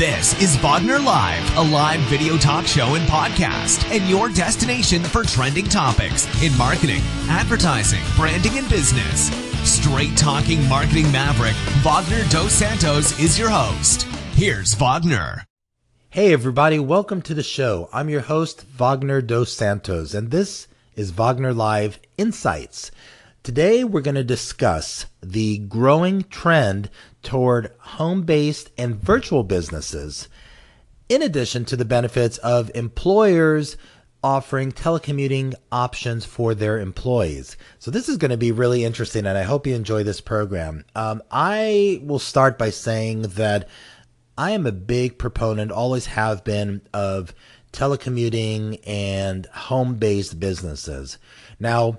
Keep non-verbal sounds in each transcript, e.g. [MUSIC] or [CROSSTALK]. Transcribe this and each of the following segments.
This is Wagner Live, a live video talk show and podcast, and your destination for trending topics in marketing, advertising, branding, and business. Straight talking marketing maverick, Wagner Dos Santos is your host. Here's Wagner. Hey, everybody, welcome to the show. I'm your host, Wagner Dos Santos, and this is Wagner Live Insights. Today, we're going to discuss the growing trend toward home based and virtual businesses, in addition to the benefits of employers offering telecommuting options for their employees. So, this is going to be really interesting, and I hope you enjoy this program. Um, I will start by saying that I am a big proponent, always have been, of telecommuting and home based businesses. Now,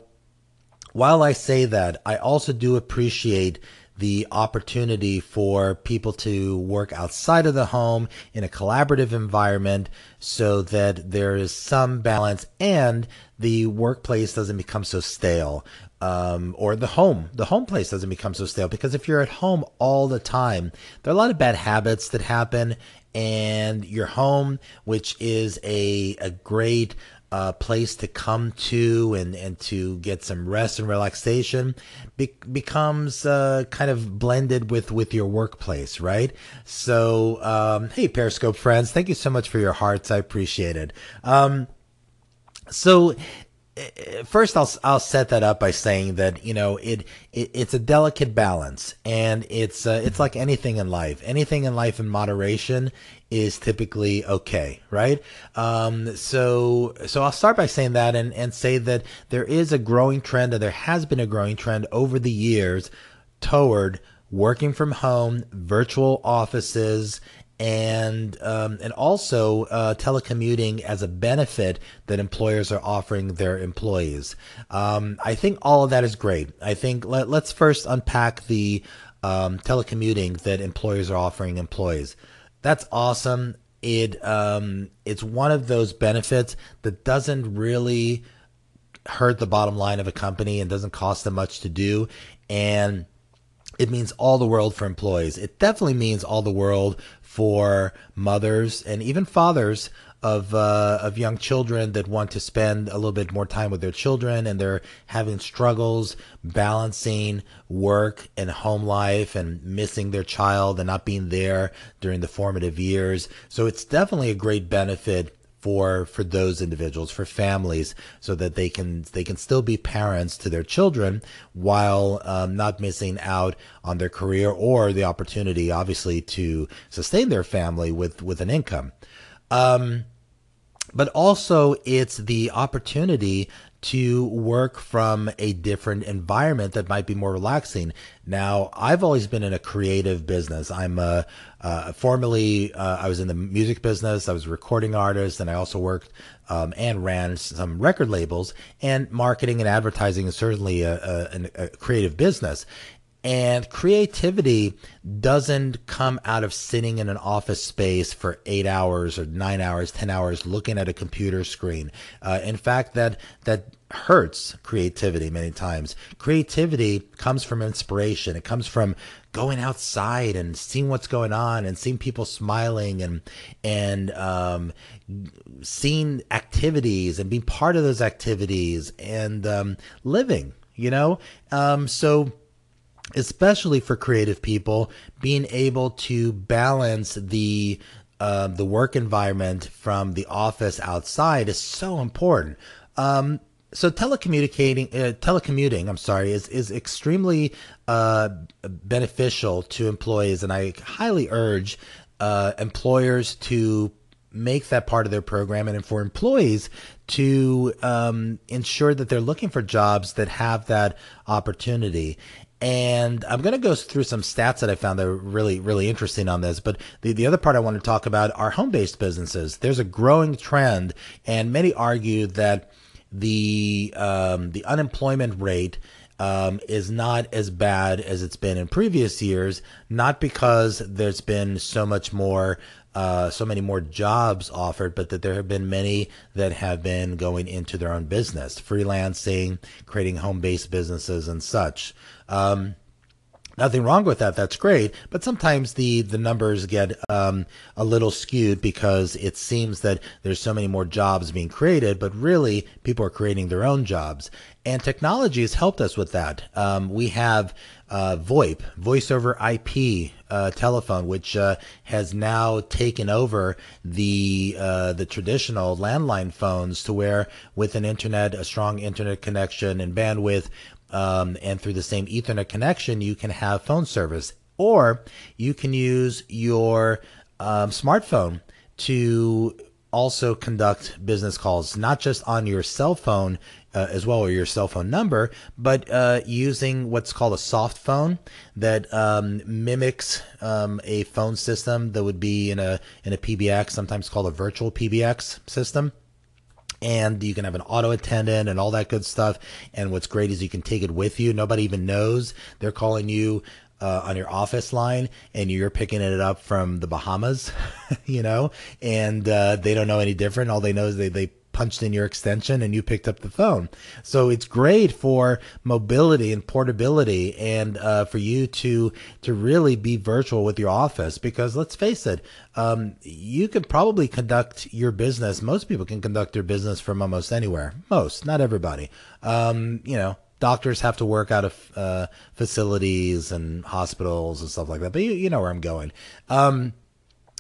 while I say that, I also do appreciate the opportunity for people to work outside of the home in a collaborative environment so that there is some balance and the workplace doesn't become so stale. Um, or the home, the home place doesn't become so stale because if you're at home all the time, there are a lot of bad habits that happen and your home, which is a, a great uh, place to come to and, and to get some rest and relaxation be- becomes uh, kind of blended with, with your workplace, right? So, um, hey, Periscope friends, thank you so much for your hearts. I appreciate it. Um, so first I'll I'll set that up by saying that you know it, it it's a delicate balance and it's uh, it's like anything in life. Anything in life in moderation is typically okay right? Um, so so I'll start by saying that and and say that there is a growing trend and there has been a growing trend over the years toward working from home virtual offices and um, and also uh, telecommuting as a benefit that employers are offering their employees. Um, I think all of that is great. I think let, us first unpack the um, telecommuting that employers are offering employees. That's awesome. It um, it's one of those benefits that doesn't really hurt the bottom line of a company and doesn't cost them much to do and it means all the world for employees. It definitely means all the world for mothers and even fathers of uh, of young children that want to spend a little bit more time with their children and they're having struggles balancing work and home life and missing their child and not being there during the formative years. So it's definitely a great benefit for for those individuals for families so that they can they can still be parents to their children while um, not missing out on their career or the opportunity obviously to sustain their family with with an income. Um, but also it's the opportunity to work from a different environment that might be more relaxing. Now, I've always been in a creative business. I'm a, uh, formerly, uh, I was in the music business. I was a recording artist and I also worked, um, and ran some record labels and marketing and advertising is certainly a, a, a creative business. And creativity doesn't come out of sitting in an office space for eight hours or nine hours, 10 hours looking at a computer screen. Uh, in fact, that, that hurts creativity many times. Creativity comes from inspiration. It comes from going outside and seeing what's going on and seeing people smiling and, and, um, seeing activities and being part of those activities and, um, living, you know? Um, so, especially for creative people, being able to balance the uh, the work environment from the office outside is so important. Um, so telecommunicating, uh, telecommuting, I'm sorry, is is extremely uh, beneficial to employees, and I highly urge uh, employers to make that part of their program, and for employees to um, ensure that they're looking for jobs that have that opportunity. And I'm going to go through some stats that I found that are really, really interesting on this. But the, the other part I want to talk about are home based businesses. There's a growing trend, and many argue that the um, the unemployment rate um, is not as bad as it's been in previous years, not because there's been so much more uh, so many more jobs offered, but that there have been many that have been going into their own business, freelancing, creating home based businesses, and such. Um, nothing wrong with that. That's great. But sometimes the, the numbers get um, a little skewed because it seems that there's so many more jobs being created, but really people are creating their own jobs. And technology has helped us with that. Um, we have uh, VoIP, voice over IP uh, telephone, which uh, has now taken over the uh, the traditional landline phones to where with an internet, a strong internet connection and bandwidth, um, and through the same Ethernet connection, you can have phone service, or you can use your um, smartphone to also conduct business calls, not just on your cell phone uh, as well, or your cell phone number, but uh, using what's called a soft phone that um, mimics um, a phone system that would be in a in a PBX, sometimes called a virtual PBX system and you can have an auto attendant and all that good stuff. And what's great is you can take it with you. Nobody even knows they're calling you uh, on your office line and you're picking it up from the Bahamas, [LAUGHS] you know, and uh, they don't know any different. All they know is they, they punched in your extension and you picked up the phone. So it's great for mobility and portability and uh, for you to to really be virtual with your office because let's face it, um, you could probably conduct your business. Most people can conduct their business from almost anywhere. Most, not everybody. Um, you know, doctors have to work out of uh, facilities and hospitals and stuff like that. But you, you know where I'm going. Um,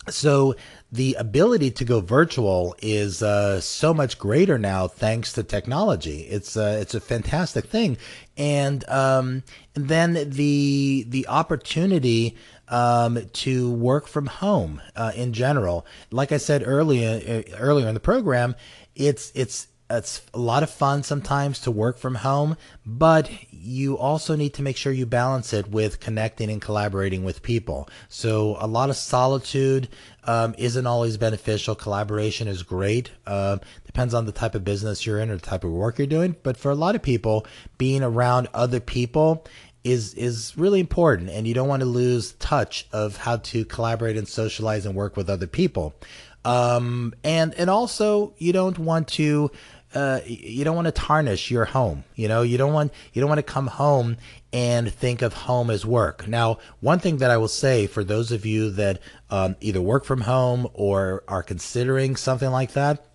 so the ability to go virtual is uh, so much greater now thanks to technology. It's uh, it's a fantastic thing, and um, then the the opportunity um, to work from home uh, in general. Like I said earlier uh, earlier in the program, it's it's it's a lot of fun sometimes to work from home, but you also need to make sure you balance it with connecting and collaborating with people. So a lot of solitude um, isn't always beneficial. Collaboration is great. Uh, depends on the type of business you're in or the type of work you're doing. But for a lot of people, being around other people is is really important, and you don't want to lose touch of how to collaborate and socialize and work with other people. Um, and and also you don't want to uh, you don't want to tarnish your home. You know, you don't want you don't want to come home and think of home as work. Now, one thing that I will say for those of you that um, either work from home or are considering something like that,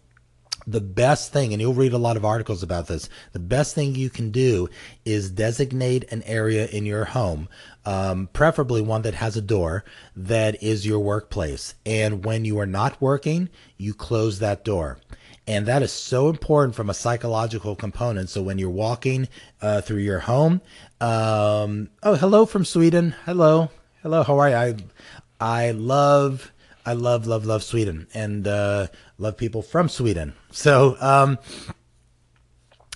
the best thing, and you'll read a lot of articles about this, the best thing you can do is designate an area in your home, um, preferably one that has a door that is your workplace. And when you are not working, you close that door. And that is so important from a psychological component. So when you're walking uh, through your home, um, oh, hello from Sweden. Hello, hello. How are you? I, I love, I love, love, love Sweden, and uh, love people from Sweden. So um,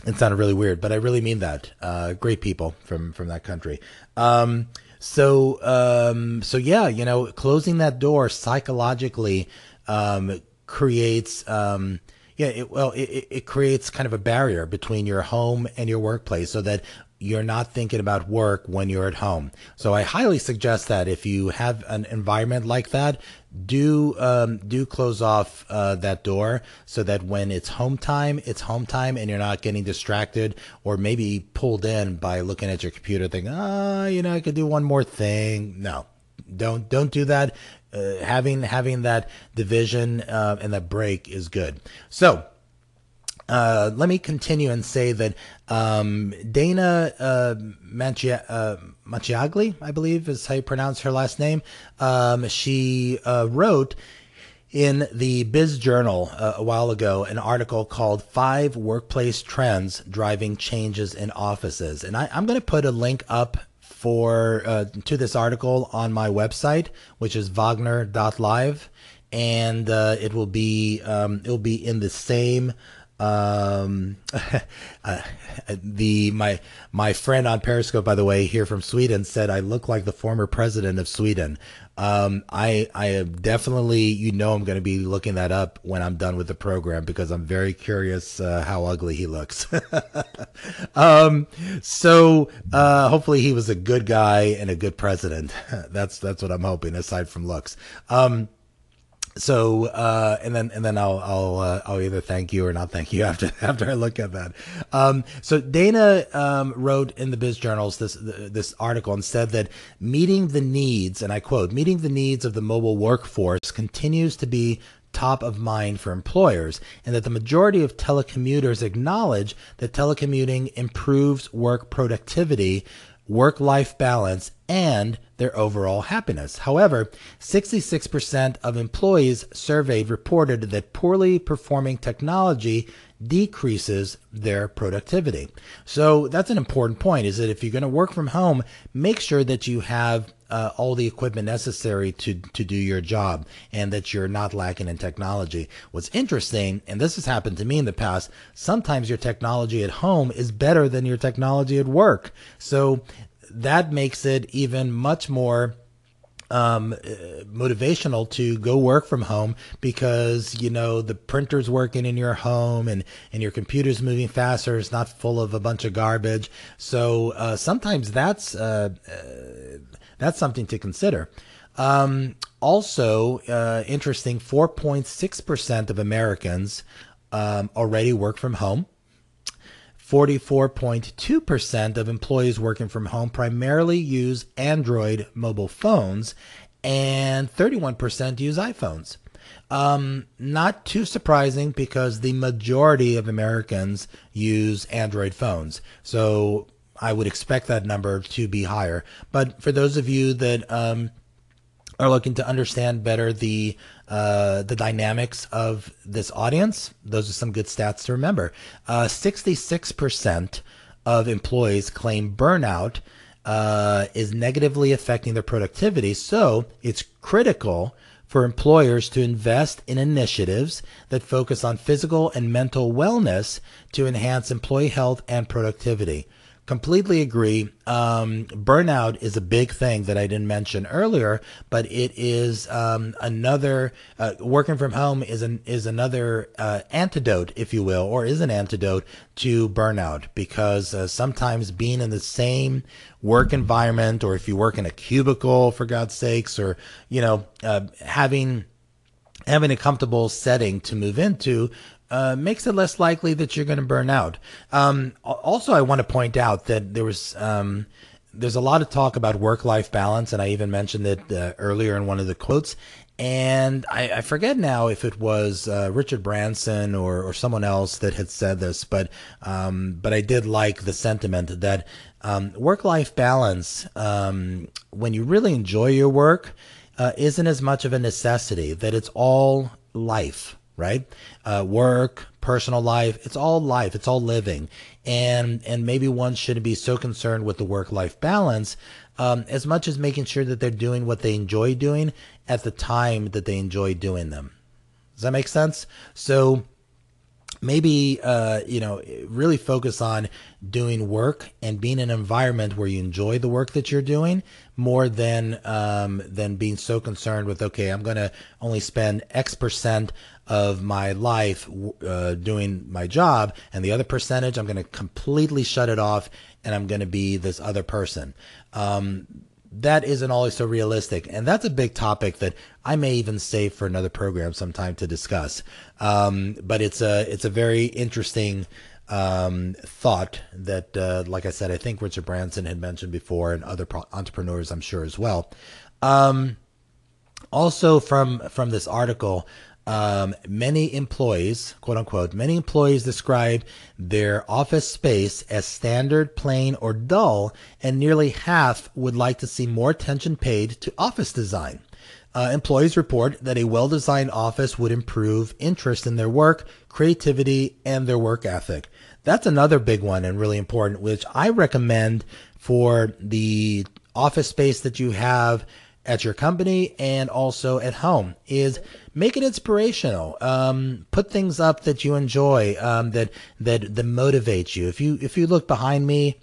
it sounded really weird, but I really mean that. Uh, great people from from that country. Um, so um, so yeah, you know, closing that door psychologically um, creates um, yeah, it, well, it, it creates kind of a barrier between your home and your workplace so that you're not thinking about work when you're at home. So I highly suggest that if you have an environment like that, do um, do close off uh, that door so that when it's home time, it's home time, and you're not getting distracted or maybe pulled in by looking at your computer, thinking, ah, oh, you know, I could do one more thing. No, don't don't do that. Uh, having having that division uh, and that break is good. So. Uh, let me continue and say that um, Dana uh, uh, Macchiagli, I believe is how you pronounce her last name, um, she uh, wrote in the Biz Journal uh, a while ago an article called Five Workplace Trends Driving Changes in Offices. And I, am going to put a link up for uh, to this article on my website, which is wagner.live, and uh, it will be um, it will be in the same. Um, [LAUGHS] uh, the my my friend on Periscope, by the way, here from Sweden, said I look like the former president of Sweden. Um, I I am definitely you know I'm going to be looking that up when I'm done with the program because I'm very curious uh, how ugly he looks. [LAUGHS] um, so uh, hopefully he was a good guy and a good president. [LAUGHS] that's that's what I'm hoping aside from looks. Um, so uh, and then and then I'll I'll uh, I'll either thank you or not thank you [LAUGHS] after after I look at that. Um, so Dana um, wrote in the Biz Journals this this article and said that meeting the needs and I quote meeting the needs of the mobile workforce continues to be top of mind for employers, and that the majority of telecommuters acknowledge that telecommuting improves work productivity work life balance, and their overall happiness. However, 66% of employees surveyed reported that poorly performing technology decreases their productivity. So that's an important point is that if you're going to work from home, make sure that you have uh, all the equipment necessary to to do your job and that you're not lacking in technology. What's interesting, and this has happened to me in the past, sometimes your technology at home is better than your technology at work. So that makes it even much more um, motivational to go work from home because you know the printer's working in your home and and your computer's moving faster. It's not full of a bunch of garbage. So uh, sometimes that's uh, uh, that's something to consider. Um, also, uh, interesting, 4.6% of Americans um, already work from home. 44.2% of employees working from home primarily use Android mobile phones, and 31% use iPhones. Um, not too surprising because the majority of Americans use Android phones. So I would expect that number to be higher. But for those of you that um, are looking to understand better the uh, the dynamics of this audience, those are some good stats to remember. Uh, 66% of employees claim burnout uh, is negatively affecting their productivity. So it's critical for employers to invest in initiatives that focus on physical and mental wellness to enhance employee health and productivity completely agree. Um, burnout is a big thing that I didn't mention earlier, but it is um, another uh, working from home is an is another uh, antidote, if you will, or is an antidote to burnout because uh, sometimes being in the same work environment, or if you work in a cubicle, for God's sakes, or you know uh, having having a comfortable setting to move into uh, makes it less likely that you're going to burn out. Um, also, I want to point out that there was um, there's a lot of talk about work life balance, and I even mentioned it uh, earlier in one of the quotes. And I, I forget now if it was uh, Richard Branson or, or someone else that had said this, but um, but I did like the sentiment that um, work life balance, um, when you really enjoy your work, uh, isn't as much of a necessity. That it's all life right? Uh, work, personal life, it's all life, it's all living. And, and maybe one shouldn't be so concerned with the work life balance um, as much as making sure that they're doing what they enjoy doing at the time that they enjoy doing them. Does that make sense? So, maybe uh, you know really focus on doing work and being in an environment where you enjoy the work that you're doing more than um, than being so concerned with okay i'm going to only spend x percent of my life uh, doing my job and the other percentage i'm going to completely shut it off and i'm going to be this other person um, that isn't always so realistic. And that's a big topic that I may even save for another program sometime to discuss. Um, but it's a, it's a very interesting, um, thought that, uh, like I said, I think Richard Branson had mentioned before and other pro- entrepreneurs, I'm sure as well. Um, also from, from this article, um, many employees, quote unquote, many employees describe their office space as standard, plain, or dull, and nearly half would like to see more attention paid to office design. Uh, employees report that a well designed office would improve interest in their work, creativity, and their work ethic. That's another big one and really important, which I recommend for the office space that you have at your company and also at home is make it inspirational. Um, put things up that you enjoy, um, that, that, that motivates you. If you, if you look behind me,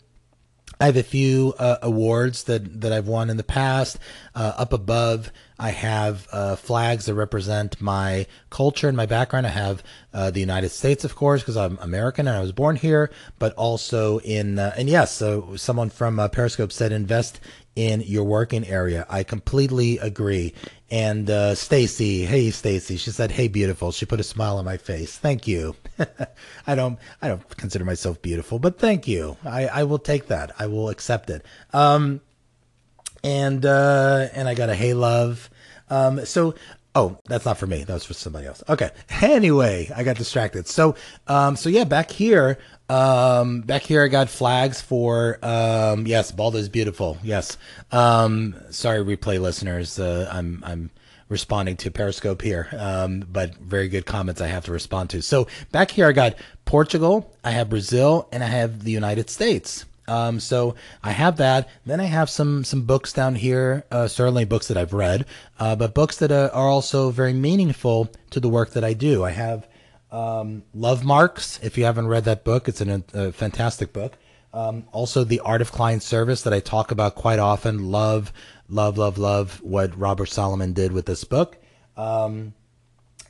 I have a few uh, awards that, that I've won in the past. Uh, up above, I have uh, flags that represent my culture and my background. I have uh, the United States, of course, because I'm American and I was born here, but also in, uh, and yes, so someone from uh, Periscope said invest in your working area. I completely agree. And uh, Stacy, hey Stacy, she said, "Hey beautiful." She put a smile on my face. Thank you. [LAUGHS] I don't I don't consider myself beautiful, but thank you. I, I will take that. I will accept it. Um, and uh, and I got a hey love. Um, so Oh, that's not for me. That was for somebody else. Okay. [LAUGHS] Anyway, I got distracted. So, um, so yeah, back here, um, back here, I got flags for, um, yes, Baldo is beautiful. Yes. Um, sorry, replay listeners. Uh, I'm, I'm responding to Periscope here. Um, but very good comments I have to respond to. So back here, I got Portugal, I have Brazil, and I have the United States. Um, so I have that. Then I have some some books down here, uh, certainly books that I've read, uh, but books that uh, are also very meaningful to the work that I do. I have um, Love Marks. If you haven't read that book, it's an, a fantastic book. Um, also, The Art of Client Service that I talk about quite often. Love, love, love, love what Robert Solomon did with this book. Um,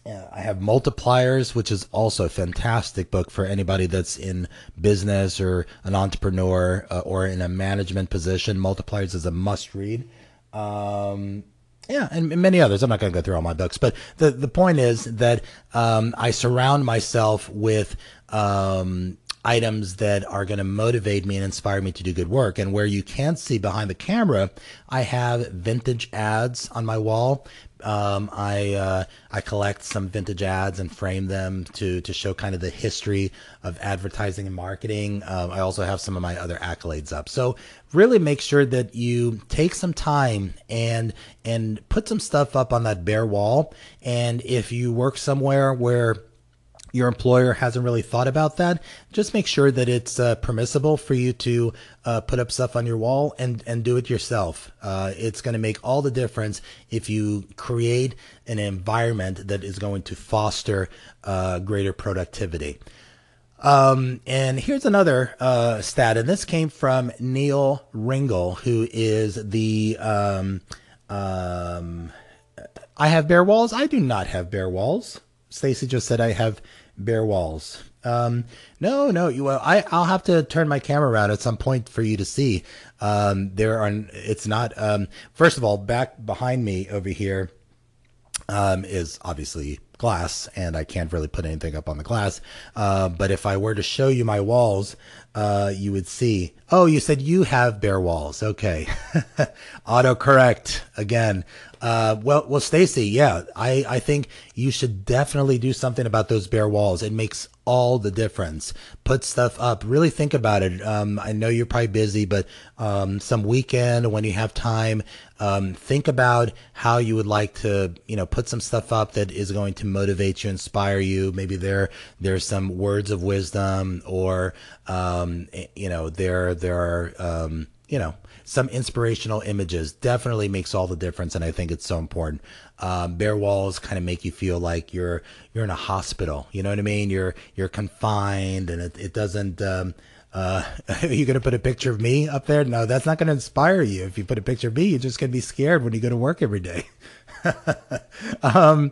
I have Multipliers, which is also a fantastic book for anybody that's in business or an entrepreneur uh, or in a management position. Multipliers is a must read. Um, yeah, and many others. I'm not going to go through all my books, but the the point is that um, I surround myself with um, items that are going to motivate me and inspire me to do good work. And where you can't see behind the camera, I have vintage ads on my wall um, I uh, I collect some vintage ads and frame them to to show kind of the history of advertising and marketing. Um, I also have some of my other accolades up. So really make sure that you take some time and and put some stuff up on that bare wall. And if you work somewhere where your employer hasn't really thought about that, just make sure that it's uh, permissible for you to uh, put up stuff on your wall and, and do it yourself. Uh, it's going to make all the difference if you create an environment that is going to foster uh, greater productivity. Um, and here's another uh, stat, and this came from Neil Ringel, who is the. Um, um, I have bare walls. I do not have bare walls. Stacy just said I have bare walls. Um, no, no, you. Well, I I'll have to turn my camera around at some point for you to see. Um, there are. It's not. Um, first of all, back behind me over here um, is obviously glass, and I can't really put anything up on the glass. Uh, but if I were to show you my walls, uh, you would see. Oh, you said you have bare walls. Okay, [LAUGHS] autocorrect again. Uh, well, well, Stacy, yeah, I, I think you should definitely do something about those bare walls. It makes all the difference. Put stuff up. Really think about it. Um, I know you're probably busy, but um, some weekend when you have time, um, think about how you would like to, you know, put some stuff up that is going to motivate you, inspire you. Maybe there there's some words of wisdom, or um, eh, you know, there there are um, you know some inspirational images definitely makes all the difference and i think it's so important um, bare walls kind of make you feel like you're you're in a hospital you know what i mean you're you're confined and it, it doesn't um, uh, are [LAUGHS] you to put a picture of me up there? No, that's not going to inspire you. If you put a picture of me, you're just going to be scared when you go to work every day. [LAUGHS] um,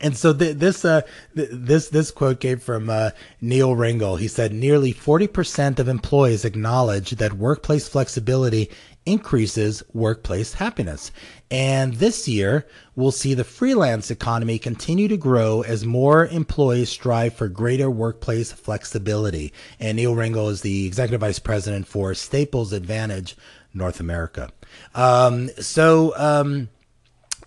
and so th- this uh, th- this this quote came from uh, Neil Ringel. He said, "Nearly 40% of employees acknowledge that workplace flexibility increases workplace happiness." And this year, we'll see the freelance economy continue to grow as more employees strive for greater workplace flexibility. And Neil Ringel is the executive vice president for Staples Advantage North America. Um, so. Um,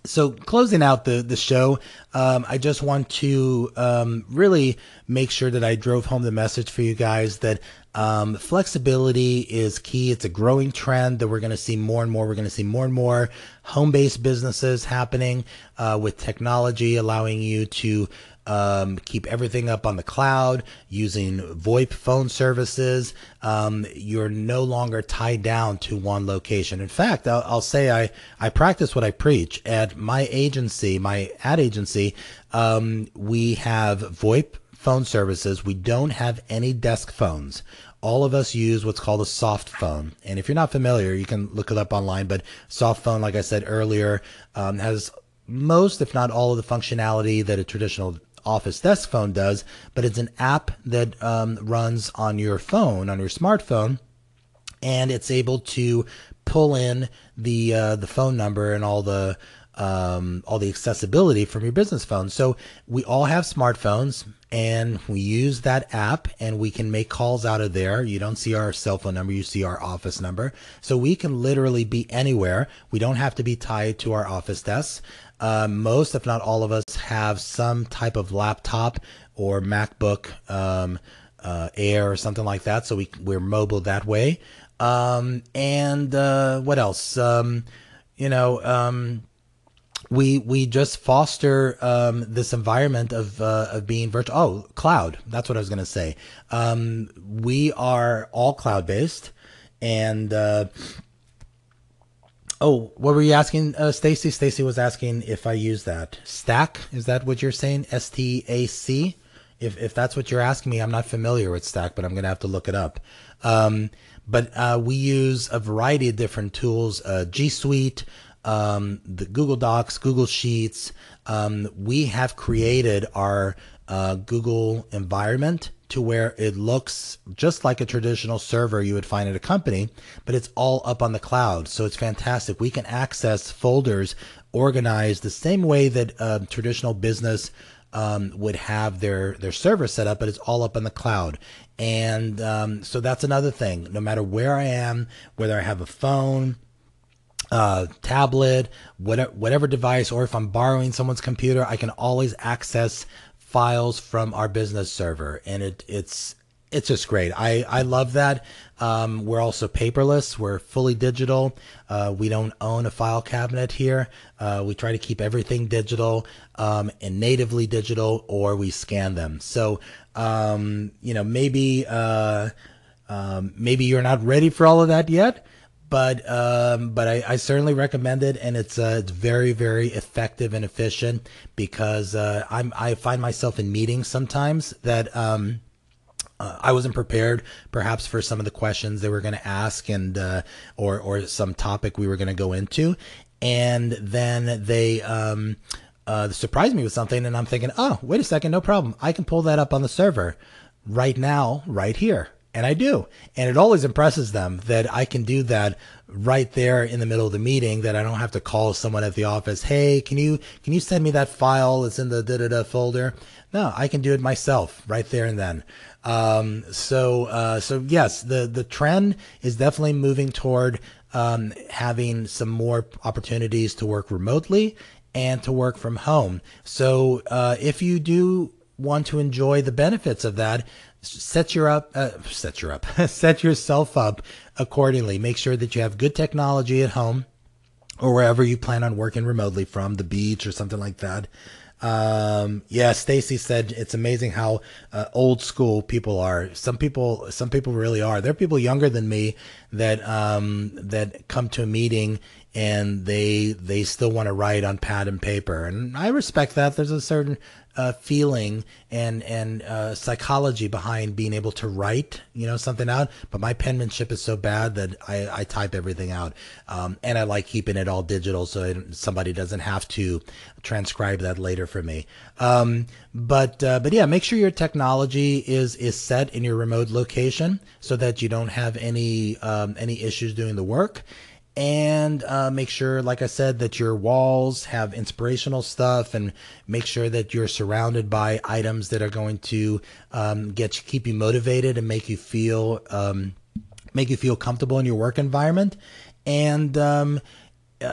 so closing out the the show, um, I just want to um, really make sure that I drove home the message for you guys that um, flexibility is key. It's a growing trend that we're going to see more and more. We're going to see more and more home based businesses happening uh, with technology allowing you to um, keep everything up on the cloud using VoIP phone services. Um, you're no longer tied down to one location. In fact, I'll, I'll, say I, I practice what I preach at my agency, my ad agency. Um, we have VoIP phone services. We don't have any desk phones all of us use what's called a soft phone. And if you're not familiar, you can look it up online. But soft phone, like I said earlier, um, has most, if not all, of the functionality that a traditional Office desk phone does, but it's an app that um, runs on your phone, on your smartphone, and it's able to pull in the uh, the phone number and all the um, all the accessibility from your business phone. So we all have smartphones and we use that app and we can make calls out of there. You don't see our cell phone number, you see our office number. So we can literally be anywhere. We don't have to be tied to our office desk. Uh, most, if not all of us, have some type of laptop or MacBook um, uh, Air or something like that. So we, we're mobile that way. Um, and uh, what else? Um, you know, um, we we just foster um, this environment of uh, of being virtual. Oh, cloud. That's what I was going to say. Um, we are all cloud based, and uh, oh, what were you asking, uh, Stacy? Stacy was asking if I use that stack. Is that what you're saying? S T A C. If if that's what you're asking me, I'm not familiar with Stack, but I'm to have to look it up. Um, but uh, we use a variety of different tools: uh, G Suite um, the Google Docs, Google Sheets. Um, we have created our uh, Google environment to where it looks just like a traditional server you would find at a company, but it's all up on the cloud. So it's fantastic. We can access folders organized the same way that a traditional business um, would have their their server set up, but it's all up on the cloud. And um, so that's another thing. No matter where I am, whether I have a phone, uh, tablet, whatever, whatever device, or if I'm borrowing someone's computer, I can always access files from our business server, and it it's it's just great. I I love that. Um, we're also paperless. We're fully digital. Uh, we don't own a file cabinet here. Uh, we try to keep everything digital um, and natively digital, or we scan them. So um, you know maybe uh, um, maybe you're not ready for all of that yet but um, but I, I, certainly recommend it, and it's uh, it's very very effective and efficient because uh, I'm I find myself in meetings sometimes that um, uh, I wasn't prepared perhaps for some of the questions they were going to ask and uh, or or some topic we were going to go into, and then they. Um, uh, surprised me with something, and I'm thinking, oh, wait a second, no problem. I can pull that up on the server right now, right here and I do. And it always impresses them that I can do that right there in the middle of the meeting that I don't have to call someone at the office. Hey, can you, can you send me that file that's in the da da da folder? No, I can do it myself right there and then. Um, so, uh, so yes, the, the trend is definitely moving toward, um, having some more opportunities to work remotely and to work from home. So, uh, if you do want to enjoy the benefits of that, set your up uh, set your up [LAUGHS] set yourself up accordingly. Make sure that you have good technology at home or wherever you plan on working remotely from the beach or something like that. Um, yeah stacy said it's amazing how uh, old school people are. Some people some people really are. There are people younger than me that um, that come to a meeting and they they still want to write on pad and paper. And i respect that. There's a certain uh, feeling and and uh, psychology behind being able to write you know something out. But my penmanship is so bad that i, I type everything out. Um, and i like keeping it all digital so it, somebody doesn't have to transcribe that later for me. Um, but uh, but yeah make sure your technology is is set in your remote location so that you don't have any um, any issues doing the work and uh, make sure, like I said, that your walls have inspirational stuff, and make sure that you're surrounded by items that are going to um, get you, keep you motivated and make you feel um, make you feel comfortable in your work environment. And um,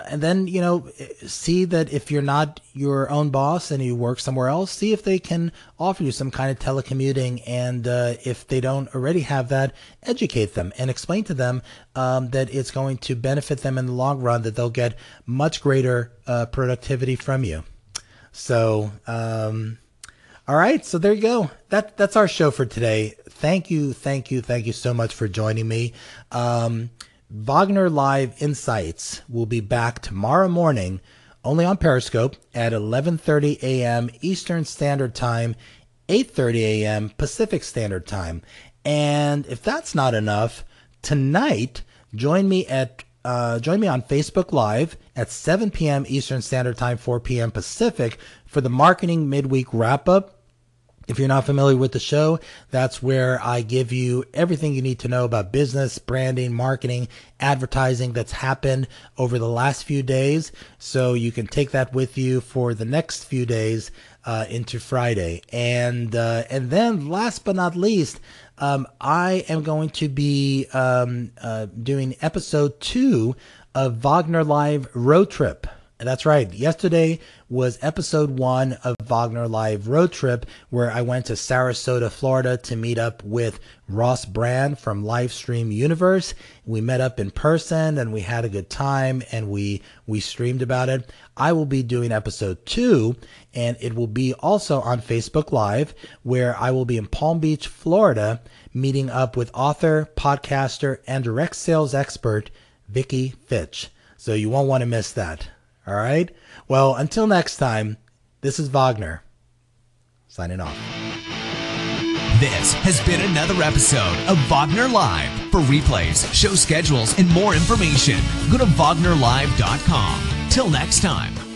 and then you know see that if you're not your own boss and you work somewhere else see if they can offer you some kind of telecommuting. And uh, if they don't already have that educate them and explain to them um, that it's going to benefit them in the long run that they'll get much greater uh, productivity from you. So um, all right. So there you go. That that's our show for today. Thank you thank you thank you so much for joining me. Um, Wagner Live Insights will be back tomorrow morning only on Periscope at 11:30 a.m. Eastern Standard Time, 8:30 a.m. Pacific Standard Time. And if that's not enough, tonight join me at uh, join me on Facebook Live at 7 p.m. Eastern Standard Time, 4 p.m. Pacific for the Marketing Midweek Wrap Up If you're not familiar with the show, that's where I give you everything you need to know about business, branding, marketing, advertising that's happened over the last few days. So you can take that with you for the next few days uh, into Friday. And uh, and then last but not least, um, I am going to be um, uh, doing episode two of Wagner Live Road Trip. That's right. Yesterday was episode one of Wagner Live Road Trip, where I went to Sarasota, Florida to meet up with Ross Brand from Livestream Universe. We met up in person and we had a good time and we, we streamed about it. I will be doing episode two and it will be also on Facebook Live, where I will be in Palm Beach, Florida, meeting up with author, podcaster, and direct sales expert Vicki Fitch. So you won't want to miss that. All right? Well, until next time, this is Wagner signing off. This has been another episode of Wagner Live. For replays, show schedules, and more information, go to WagnerLive.com. Till next time.